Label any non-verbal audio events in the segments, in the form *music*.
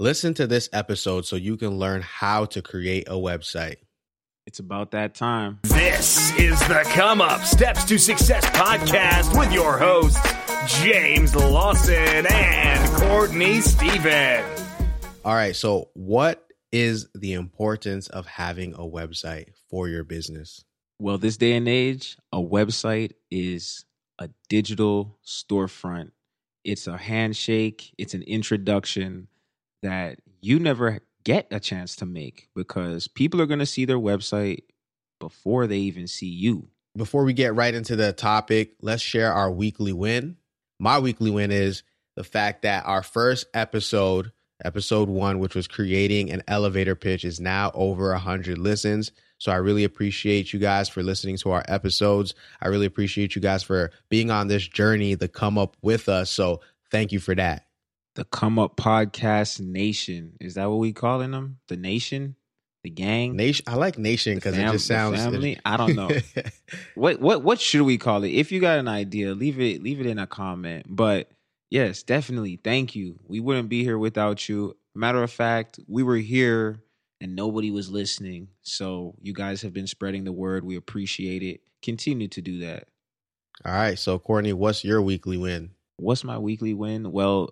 Listen to this episode so you can learn how to create a website. It's about that time. This is the Come Up Steps to Success podcast with your hosts, James Lawson and Courtney Steven. All right, so what is the importance of having a website for your business? Well, this day and age, a website is a digital storefront. It's a handshake, it's an introduction that you never get a chance to make because people are going to see their website before they even see you. Before we get right into the topic, let's share our weekly win. My weekly win is the fact that our first episode, episode one, which was creating an elevator pitch, is now over 100 listens. So I really appreciate you guys for listening to our episodes. I really appreciate you guys for being on this journey to come up with us. So thank you for that the Come Up Podcast Nation. Is that what we calling them? The Nation, the gang, Nation. I like Nation because it just sounds family. I don't know *laughs* what what what should we call it. If you got an idea, leave it leave it in a comment. But yes, definitely, thank you. We wouldn't be here without you. Matter of fact, we were here and nobody was listening. So you guys have been spreading the word. We appreciate it. Continue to do that. All right. So Courtney, what's your weekly win? What's my weekly win? Well,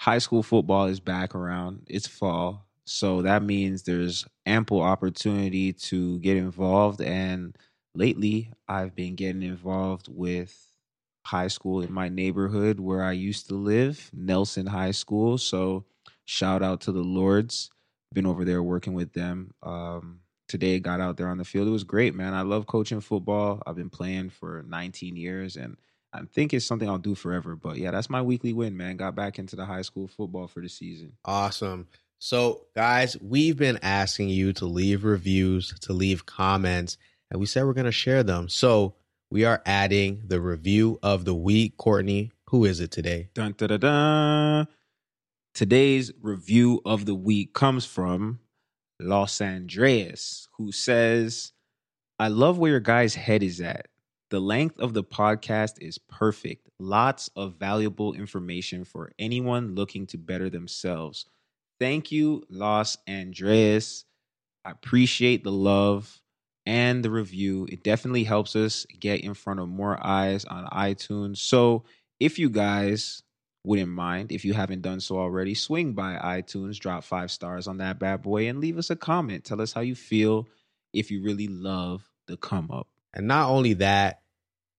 high school football is back around. It's fall. So that means there's ample opportunity to get involved. And lately, I've been getting involved with high school in my neighborhood where I used to live, Nelson High School. So shout out to the Lords. Been over there working with them. Um, today, got out there on the field. It was great, man. I love coaching football. I've been playing for 19 years and I think it's something I'll do forever. But yeah, that's my weekly win, man. Got back into the high school football for the season. Awesome. So, guys, we've been asking you to leave reviews, to leave comments, and we said we're going to share them. So, we are adding the review of the week. Courtney, who is it today? Dun, dun, dun, dun. Today's review of the week comes from Los Andreas, who says, I love where your guy's head is at. The length of the podcast is perfect. Lots of valuable information for anyone looking to better themselves. Thank you, Los Andreas. I appreciate the love and the review. It definitely helps us get in front of more eyes on iTunes. So, if you guys wouldn't mind, if you haven't done so already, swing by iTunes, drop five stars on that bad boy, and leave us a comment. Tell us how you feel if you really love the come up. And not only that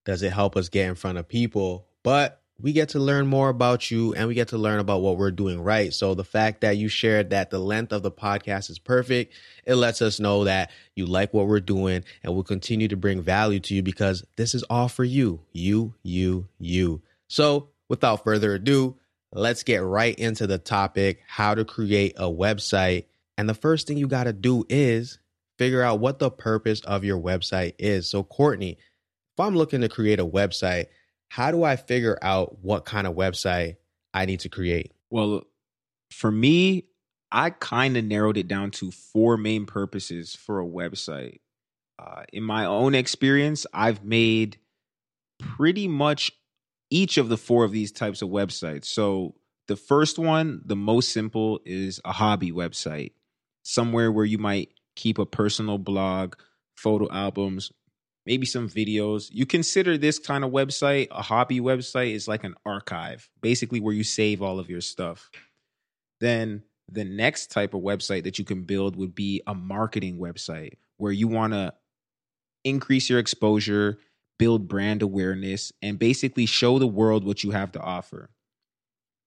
does it help us get in front of people, but we get to learn more about you and we get to learn about what we're doing right. So the fact that you shared that the length of the podcast is perfect, it lets us know that you like what we're doing and we'll continue to bring value to you because this is all for you, you, you, you. So without further ado, let's get right into the topic how to create a website. And the first thing you got to do is figure out what the purpose of your website is. So, Courtney, if I'm looking to create a website, how do I figure out what kind of website I need to create? Well, for me, I kind of narrowed it down to four main purposes for a website. Uh, in my own experience, I've made pretty much each of the four of these types of websites. So, the first one, the most simple, is a hobby website, somewhere where you might keep a personal blog, photo albums, maybe some videos. You consider this kind of website a hobby website is like an archive, basically where you save all of your stuff. Then the next type of website that you can build would be a marketing website where you want to increase your exposure, build brand awareness, and basically show the world what you have to offer.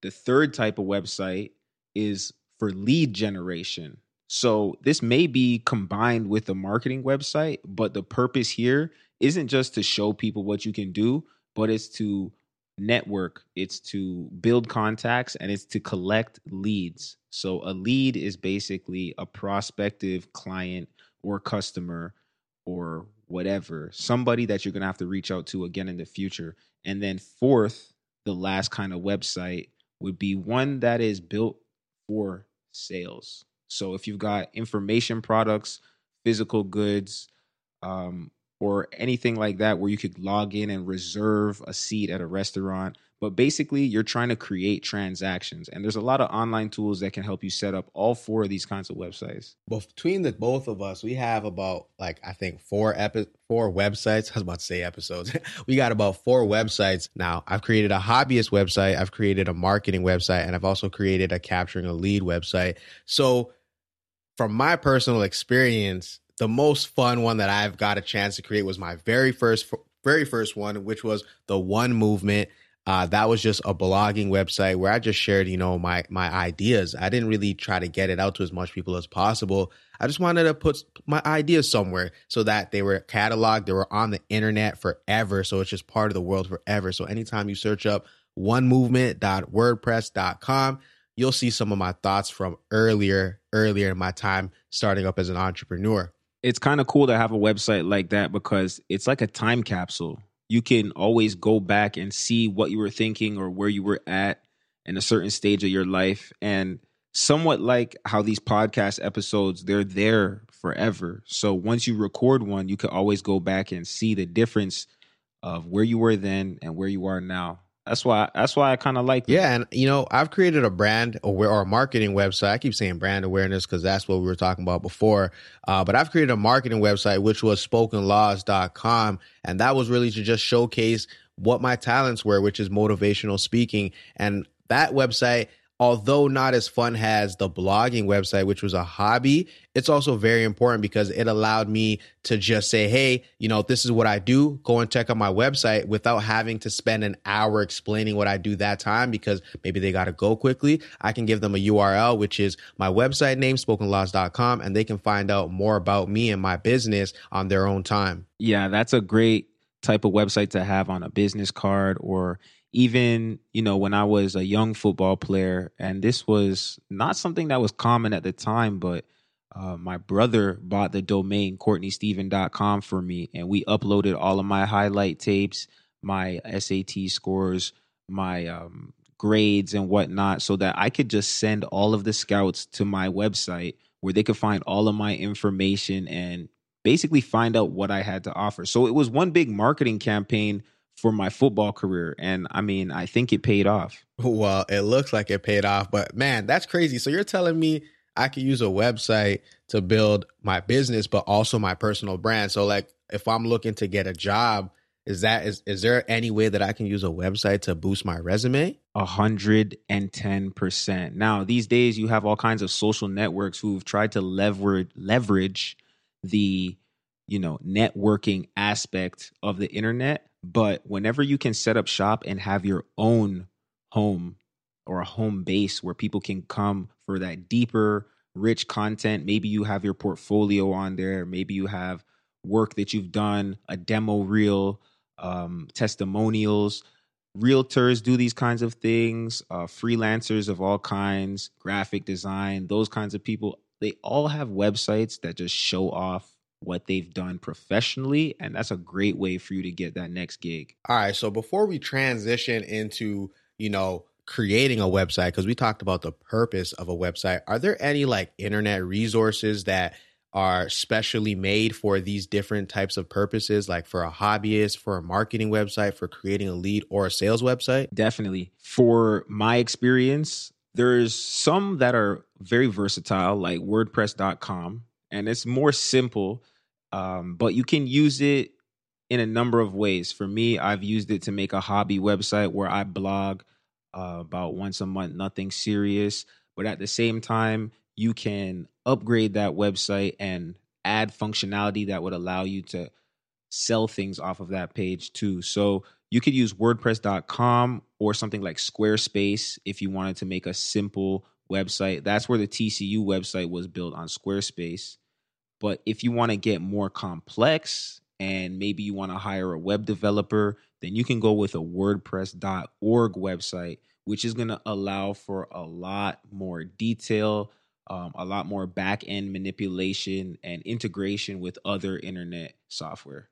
The third type of website is for lead generation. So this may be combined with a marketing website, but the purpose here isn't just to show people what you can do, but it's to network, it's to build contacts, and it's to collect leads. So a lead is basically a prospective client or customer or whatever, somebody that you're going to have to reach out to again in the future. And then fourth, the last kind of website would be one that is built for sales. So if you've got information products, physical goods, um, or anything like that where you could log in and reserve a seat at a restaurant. But basically, you're trying to create transactions. And there's a lot of online tools that can help you set up all four of these kinds of websites. Between the both of us, we have about like I think four epi- four websites. *laughs* I was about to say episodes. *laughs* we got about four websites now. I've created a hobbyist website, I've created a marketing website, and I've also created a capturing a lead website. So, from my personal experience, the most fun one that I've got a chance to create was my very first very first one, which was the One Movement. Uh, that was just a blogging website where I just shared, you know, my my ideas. I didn't really try to get it out to as much people as possible. I just wanted to put my ideas somewhere so that they were cataloged, they were on the internet forever. So it's just part of the world forever. So anytime you search up onemovement.wordpress.com, you'll see some of my thoughts from earlier, earlier in my time starting up as an entrepreneur. It's kind of cool to have a website like that because it's like a time capsule. You can always go back and see what you were thinking or where you were at in a certain stage of your life. And somewhat like how these podcast episodes they're there forever. So once you record one you can always go back and see the difference of where you were then and where you are now that's why that's why I kind of like. Them. Yeah, and you know, I've created a brand or, or a marketing website. I keep saying brand awareness because that's what we were talking about before. Uh, but I've created a marketing website which was spokenlaws.com, and that was really to just showcase what my talents were, which is motivational speaking. And that website although not as fun as the blogging website, which was a hobby, it's also very important because it allowed me to just say, hey, you know, this is what I do. Go and check out my website without having to spend an hour explaining what I do that time because maybe they got to go quickly. I can give them a URL, which is my website name, spokenlaws.com, and they can find out more about me and my business on their own time. Yeah, that's a great type of website to have on a business card or even you know when i was a young football player and this was not something that was common at the time but uh, my brother bought the domain courtneysteven.com for me and we uploaded all of my highlight tapes my sat scores my um, grades and whatnot so that i could just send all of the scouts to my website where they could find all of my information and basically find out what i had to offer. So it was one big marketing campaign for my football career. And I mean, I think it paid off. Well, it looks like it paid off, but man, that's crazy. So you're telling me I could use a website to build my business, but also my personal brand. So like if I'm looking to get a job, is that is is there any way that I can use a website to boost my resume? A hundred and ten percent. Now these days you have all kinds of social networks who've tried to leverage leverage the you know networking aspect of the internet but whenever you can set up shop and have your own home or a home base where people can come for that deeper, rich content, maybe you have your portfolio on there, maybe you have work that you've done, a demo reel, um, testimonials. Realtors do these kinds of things, uh, freelancers of all kinds, graphic design, those kinds of people. They all have websites that just show off what they've done professionally. And that's a great way for you to get that next gig. All right. So before we transition into, you know, creating a website, because we talked about the purpose of a website, are there any like internet resources that are specially made for these different types of purposes, like for a hobbyist, for a marketing website, for creating a lead or a sales website? Definitely. For my experience, there's some that are very versatile, like WordPress.com, and it's more simple um, but you can use it in a number of ways. For me, I've used it to make a hobby website where I blog uh, about once a month, nothing serious. But at the same time, you can upgrade that website and add functionality that would allow you to sell things off of that page too. So you could use WordPress.com or something like Squarespace if you wanted to make a simple website. That's where the TCU website was built on Squarespace. But if you want to get more complex and maybe you want to hire a web developer, then you can go with a WordPress.org website, which is going to allow for a lot more detail, um, a lot more back end manipulation and integration with other internet software.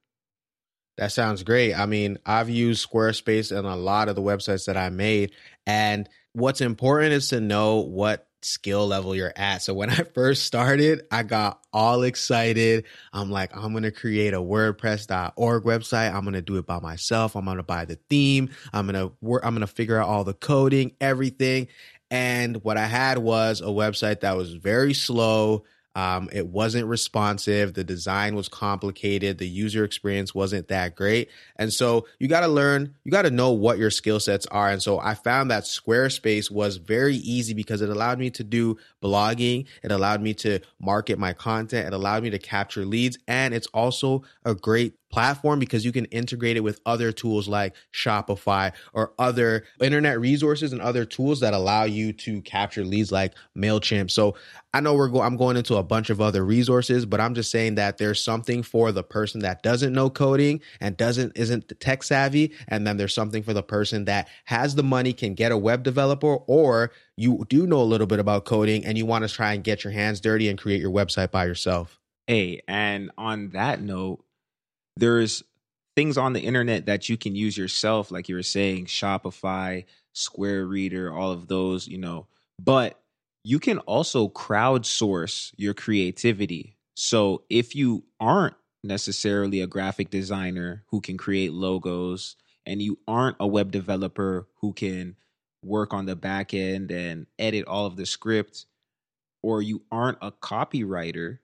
That sounds great. I mean, I've used Squarespace in a lot of the websites that I made. And what's important is to know what skill level you're at. So when *laughs* I first started, I got all excited. I'm like, I'm going to create a WordPress.org website. I'm going to do it by myself. I'm going to buy the theme. I'm going to work. I'm going to figure out all the coding, everything. And what I had was a website that was very slow. Um, it wasn't responsive. The design was complicated. The user experience wasn't that great. And so you got to learn, you got to know what your skill sets are. And so I found that Squarespace was very easy because it allowed me to do blogging. It allowed me to market my content. It allowed me to capture leads. And it's also a great platform because you can integrate it with other tools like Shopify or other internet resources and other tools that allow you to capture leads like Mailchimp. So I know we're going I'm going into a bunch of other resources, but I'm just saying that there's something for the person that doesn't know coding and doesn't isn't tech savvy and then there's something for the person that has the money can get a web developer or you do know a little bit about coding and you want to try and get your hands dirty and create your website by yourself. Hey, and on that note, there's things on the internet that you can use yourself, like you were saying, Shopify, Square Reader, all of those, you know. But you can also crowdsource your creativity. So if you aren't necessarily a graphic designer who can create logos and you aren't a web developer who can work on the back end and edit all of the script or you aren't a copywriter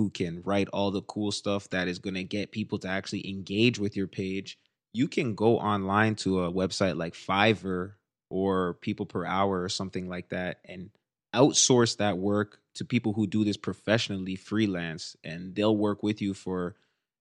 who can write all the cool stuff that is going to get people to actually engage with your page, you can go online to a website like Fiverr or People Per Hour or something like that and outsource that work to people who do this professionally freelance and they'll work with you for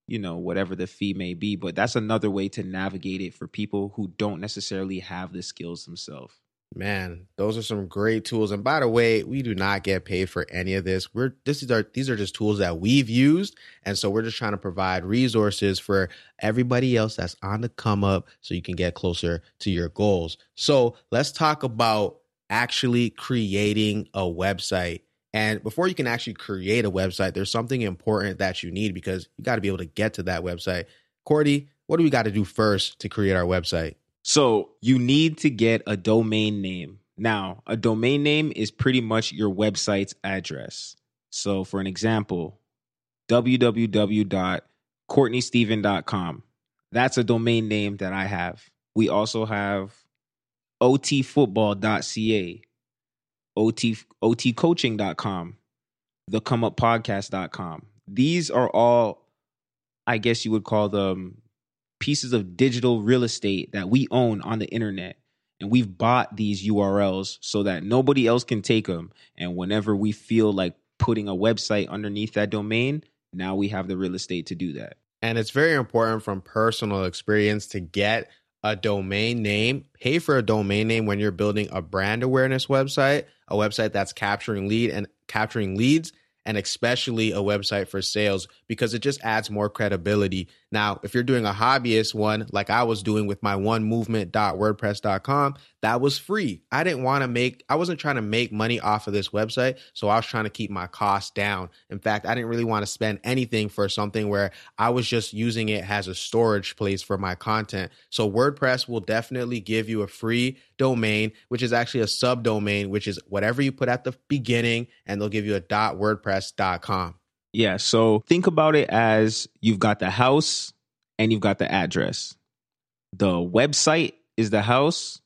you know whatever the fee may be but that's another way to navigate it for people who don't necessarily have the skills themselves Man, those are some great tools. And by the way, we do not get paid for any of this. We're this is our these are just tools that we've used. And so we're just trying to provide resources for everybody else that's on the come up so you can get closer to your goals. So let's talk about actually creating a website. And before you can actually create a website, there's something important that you need because you got to be able to get to that website. Cordy, what do we got to do first to create our website? So you need to get a domain name. Now, a domain name is pretty much your website's address. So, for an example, www.courtneysteven.com. That's a domain name that I have. We also have otfootball.ca, OT, otcoaching.com, thecomeUppodcast.com. These are all, I guess you would call them pieces of digital real estate that we own on the internet. And we've bought these URLs so that nobody else can take them. And whenever we feel like putting a website underneath that domain, now we have the real estate to do that. And it's very important from personal experience to get a domain name, pay for a domain name when you're building a brand awareness website, a website that's capturing lead and capturing leads and especially a website for sales because it just adds more credibility. Now, if you're doing a hobbyist one like I was doing with my one movement.wordpress.com, that was free. I didn't want to make I wasn't trying to make money off of this website, so I was trying to keep my costs down. In fact, I didn't really want to spend anything for something where I was just using it as a storage place for my content. So WordPress will definitely give you a free domain, which is actually a subdomain, which is whatever you put at the beginning and they'll give you a .wordpress.com. Yeah, so think about it as you've got the house and you've got the address. The website is the house,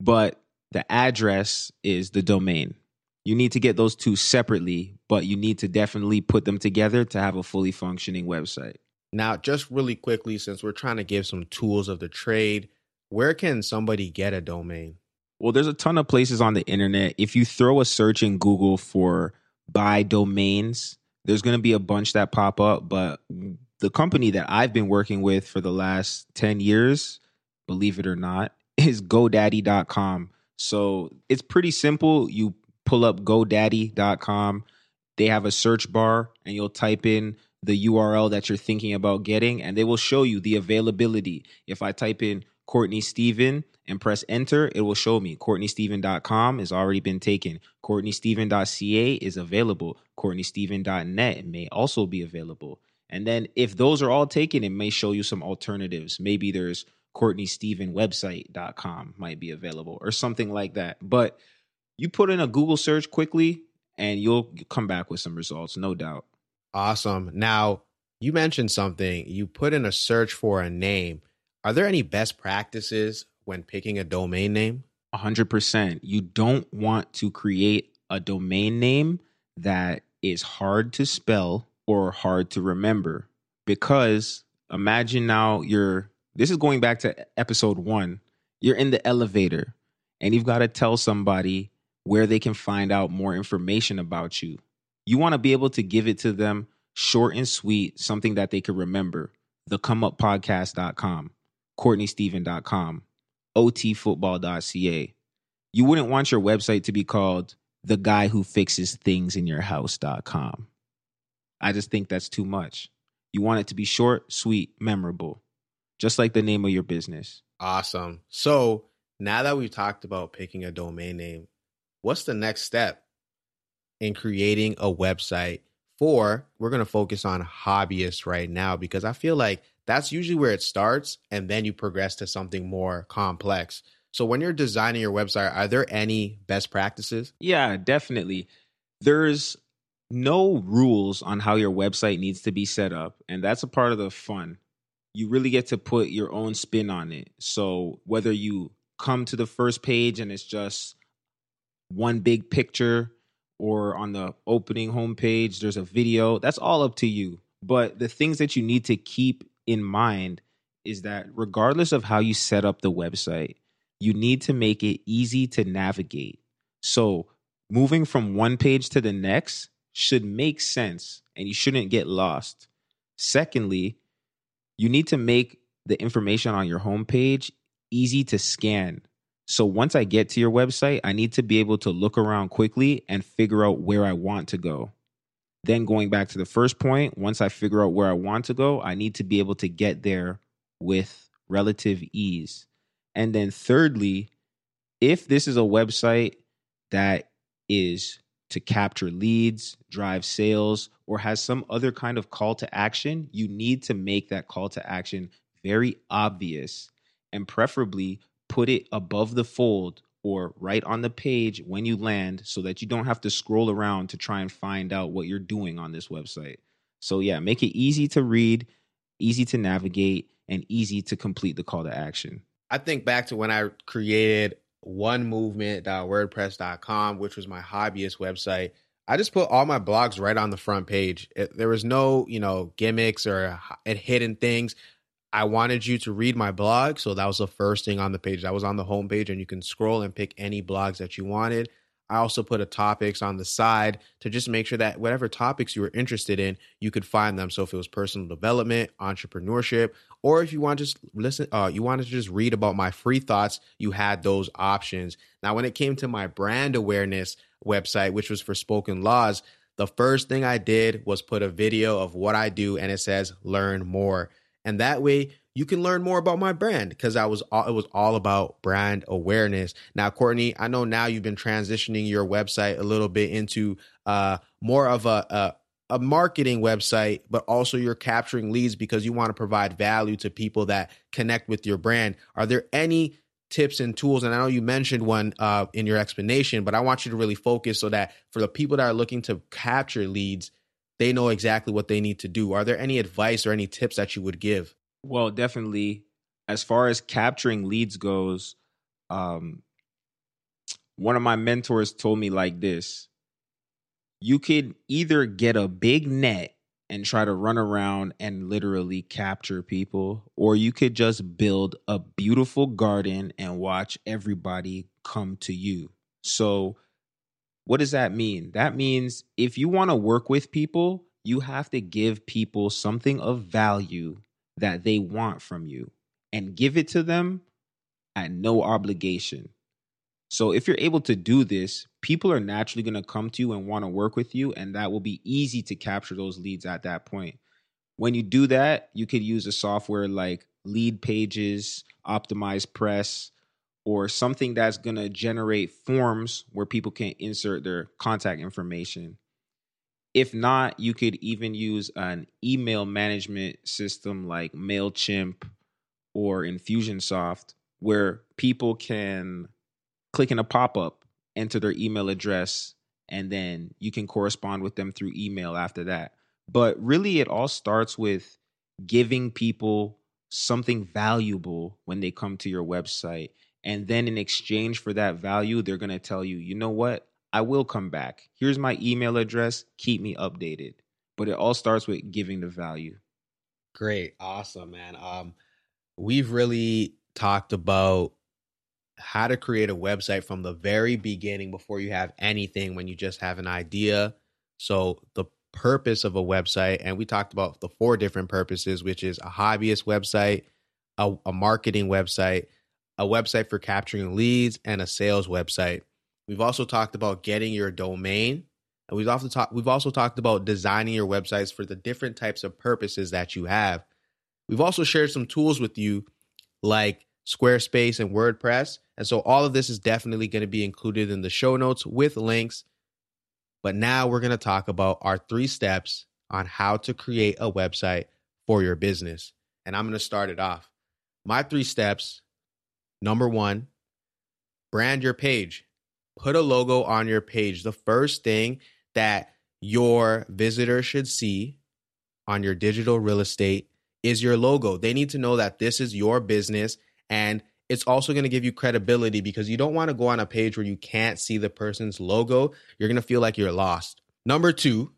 but the address is the domain. You need to get those two separately, but you need to definitely put them together to have a fully functioning website. Now, just really quickly, since we're trying to give some tools of the trade, where can somebody get a domain? Well, there's a ton of places on the internet. If you throw a search in Google for buy domains, there's going to be a bunch that pop up, but the company that I've been working with for the last 10 years, believe it or not, *laughs* is GoDaddy.com. So it's pretty simple. You pull up GoDaddy.com, they have a search bar, and you'll type in the URL that you're thinking about getting, and they will show you the availability. If I type in Courtney Steven and press enter, it will show me CourtneySteven.com has already been taken. CourtneySteven.ca is available. CourtneySteven.net may also be available. And then if those are all taken, it may show you some alternatives. Maybe there's CourtneyStevenWebsite.com might be available or something like that. But you put in a Google search quickly and you'll come back with some results, no doubt. Awesome. Now, you mentioned something. You put in a search for a name. Are there any best practices when picking a domain name? 100%. You don't want to create a domain name that is hard to spell or hard to remember because imagine now you're this is going back to episode 1. You're in the elevator and you've got to tell somebody where they can find out more information about you. You want to be able to give it to them short and sweet, something that they can remember. TheComeUpPodcast.com, CourtneySteven.com, OTFootball.ca. You wouldn't want your website to be called the guy who fixes things in your house.com. I just think that's too much. You want it to be short, sweet, memorable, just like the name of your business. Awesome. So now that we've talked about picking a domain name, what's the next step in creating a website for? We're going to focus on hobbyists right now because I feel like that's usually where it starts and then you progress to something more complex. So when you're designing your website, are there any best practices? Yeah, definitely. There's no rules on how your website needs to be set up, and that's a part of the fun. You really get to put your own spin on it. So whether you come to the first page and it's just one big picture or on the opening homepage there's a video, that's all up to you. But the things that you need to keep in mind is that regardless of how you set up the website, you need to make it easy to navigate. So, moving from one page to the next should make sense and you shouldn't get lost. Secondly, you need to make the information on your homepage easy to scan. So once I get to your website, I need to be able to look around quickly and figure out where I want to go. Then going back to the first point, once I figure out where I want to go, I need to be able to get there with relative ease. And then, thirdly, if this is a website that is to capture leads, drive sales, or has some other kind of call to action, you need to make that call to action very obvious and preferably put it above the fold or right on the page when you land so that you don't have to scroll around to try and find out what you're doing on this website. So, yeah, make it easy to read, easy to navigate, and easy to complete the call to action. I think back to when I created onemovement.wordpress.com, which was my hobbyist website. I just put all my blogs right on the front page. It, there was no, you know, gimmicks or hidden things. I wanted you to read my blog, so that was the first thing on the page. That was on the homepage, and you can scroll and pick any blogs that you wanted. I also put a topics on the side to just make sure that whatever topics you were interested in, you could find them. So if it was personal development, entrepreneurship, or if you want to just listen, uh, you wanted to just read about my free thoughts, you had those options. Now, when it came to my brand awareness website, which was for spoken laws, the first thing I did was put a video of what I do, and it says "Learn more." And that way, you can learn more about my brand because I was all, it was all about brand awareness. Now, Courtney, I know now you've been transitioning your website a little bit into uh, more of a, a a marketing website, but also you're capturing leads because you want to provide value to people that connect with your brand. Are there any tips and tools? And I know you mentioned one uh, in your explanation, but I want you to really focus so that for the people that are looking to capture leads, they know exactly what they need to do. Are there any advice or any tips that you would give? Well, definitely. As far as capturing leads goes, um, one of my mentors told me like this you could either get a big net and try to run around and literally capture people, or you could just build a beautiful garden and watch everybody come to you. So, what does that mean? That means if you want to work with people, you have to give people something of value that they want from you and give it to them at no obligation. So if you're able to do this, people are naturally going to come to you and want to work with you and that will be easy to capture those leads at that point. When you do that, you could use a software like Lead Pages, Optimize Press, or something that's going to generate forms where people can insert their contact information. If not, you could even use an email management system like MailChimp or Infusionsoft where people can click in a pop up enter their email address, and then you can correspond with them through email after that. But really, it all starts with giving people something valuable when they come to your website. And then in exchange for that value, they're going to tell you, you know what? I will come back. Here's my email address. Keep me updated. But it all starts with giving the value. Great. Awesome, man. Um, we've really talked about how to create a website from the very beginning before you have anything when you just have an idea. So the purpose of a website, and we talked about the four different purposes, which is a hobbyist website, a, a marketing website, a website for capturing leads, and a sales website. We've also talked about getting your domain, and we've also talked we've also talked about designing your websites for the different types of purposes that you have. We've also shared some tools with you like Squarespace and WordPress. And so all of this is definitely going to be included in the show notes with links. But now we're going to talk about our three steps on how to create a website for your business. And I'm going to start it off. My three steps number one, brand your page. Put a logo on your page. The first thing that your visitor should see on your digital real estate is your logo. They need to know that this is your business and it's also going to give you credibility because you don't want to go on a page where you can't see the person's logo. You're going to feel like you're lost. Number two,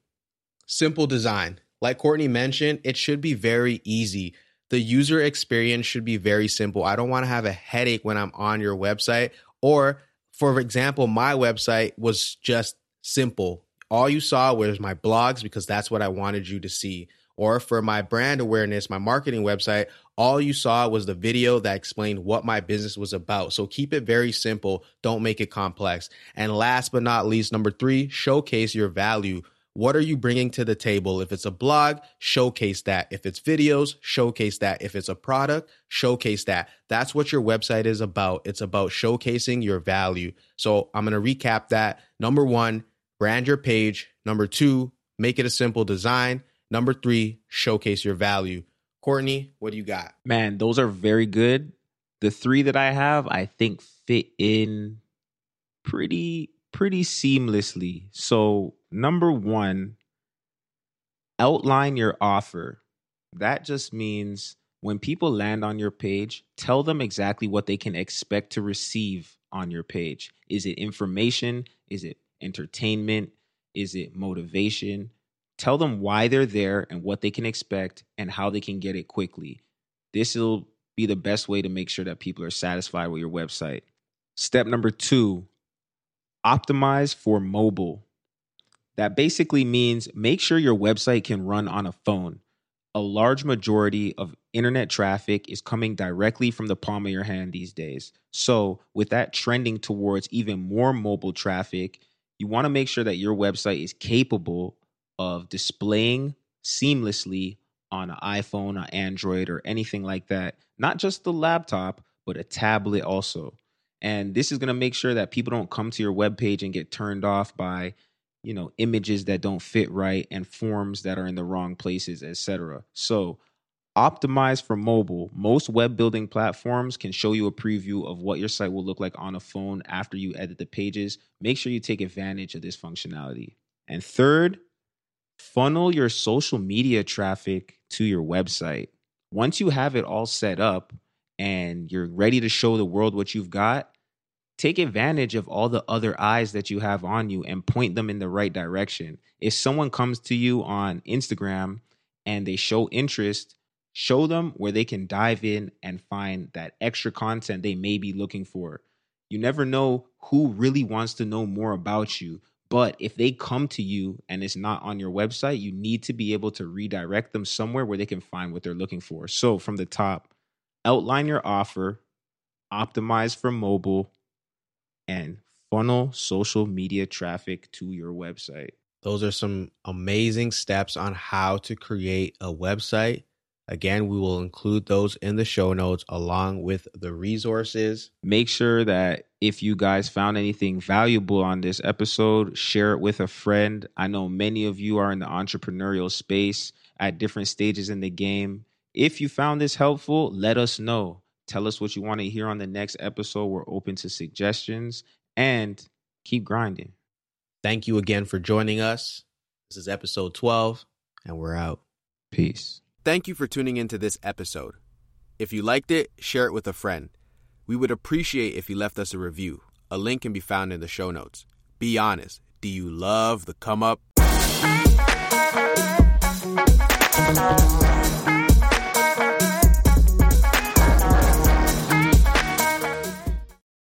simple design. Like Courtney mentioned, it should be very easy. The user experience should be very simple. I don't want to have a headache when I'm on your website. Or, for example, my website was just simple. All you saw was my blogs because that's what I wanted you to see or for my brand awareness, my marketing website, all you saw was the video that explained what my business was about. So keep it very simple. Don't make it complex. And last but not least, number three, showcase your value. What are you bringing to the table? If it's a blog, showcase that. If it's videos, showcase that. If it's a product, showcase that. That's what your website is about. It's about showcasing your value. So I'm going to recap that. Number one, brand your page. Number two, make it a simple design. Number three, showcase your value. Courtney, what do you got? Man, those are very good. The three that I have, I think fit in pretty pretty seamlessly. So, number 1, outline your offer. That just means when people land on your page, tell them exactly what they can expect to receive on your page. Is it information? Is it entertainment? Is it motivation? Tell them why they're there and what they can expect and how they can get it quickly. This will be the best way to make sure that people are satisfied with your website. Step number two optimize for mobile. That basically means make sure your website can run on a phone. A large majority of internet traffic is coming directly from the palm of your hand these days. So, with that trending towards even more mobile traffic, you want to make sure that your website is capable of displaying seamlessly on an iPhone, or Android, or anything like that. Not just the laptop, but a tablet also. And this is going to make sure that people don't come to your webpage and get turned off by, you know, images that don't fit right and forms that are in the wrong places, etc. So, optimize for mobile. Most web building platforms can show you a preview of what your site will look like on a phone after you edit the pages. Make sure you take advantage of this functionality. And third, funnel your social media traffic to your website. Once you have it all set up and you're ready to show the world what you've got, take advantage of all the other eyes that you have on you and point them in the right direction. If someone comes to you on Instagram and they show interest, show them where they can dive in and find that extra content they may be looking for. You never know who really wants to know more about you, but if they come to you and it's not on your website, you need to be able to redirect them somewhere where they can find what they're looking for. So from the top, outline your offer, optimize for mobile, and funnel social media traffic to your website. Those are some amazing steps on how to create a website Again, we will include those in the show notes along with the resources. Make sure that if you guys found anything valuable on this episode, share it with a friend. I know many of you are in the entrepreneurial space at different stages in the game. If you found this helpful, let us know. Tell us what you want to hear on the next episode. We're open to suggestions. And keep grinding. Thank you again for joining us. This is episode 12, and we're out. Peace. Thank you for tuning into this episode. If you liked it, share it with a friend. We would appreciate if you left us a review. A link can be found in the show notes. Be honest. Do you love the come up?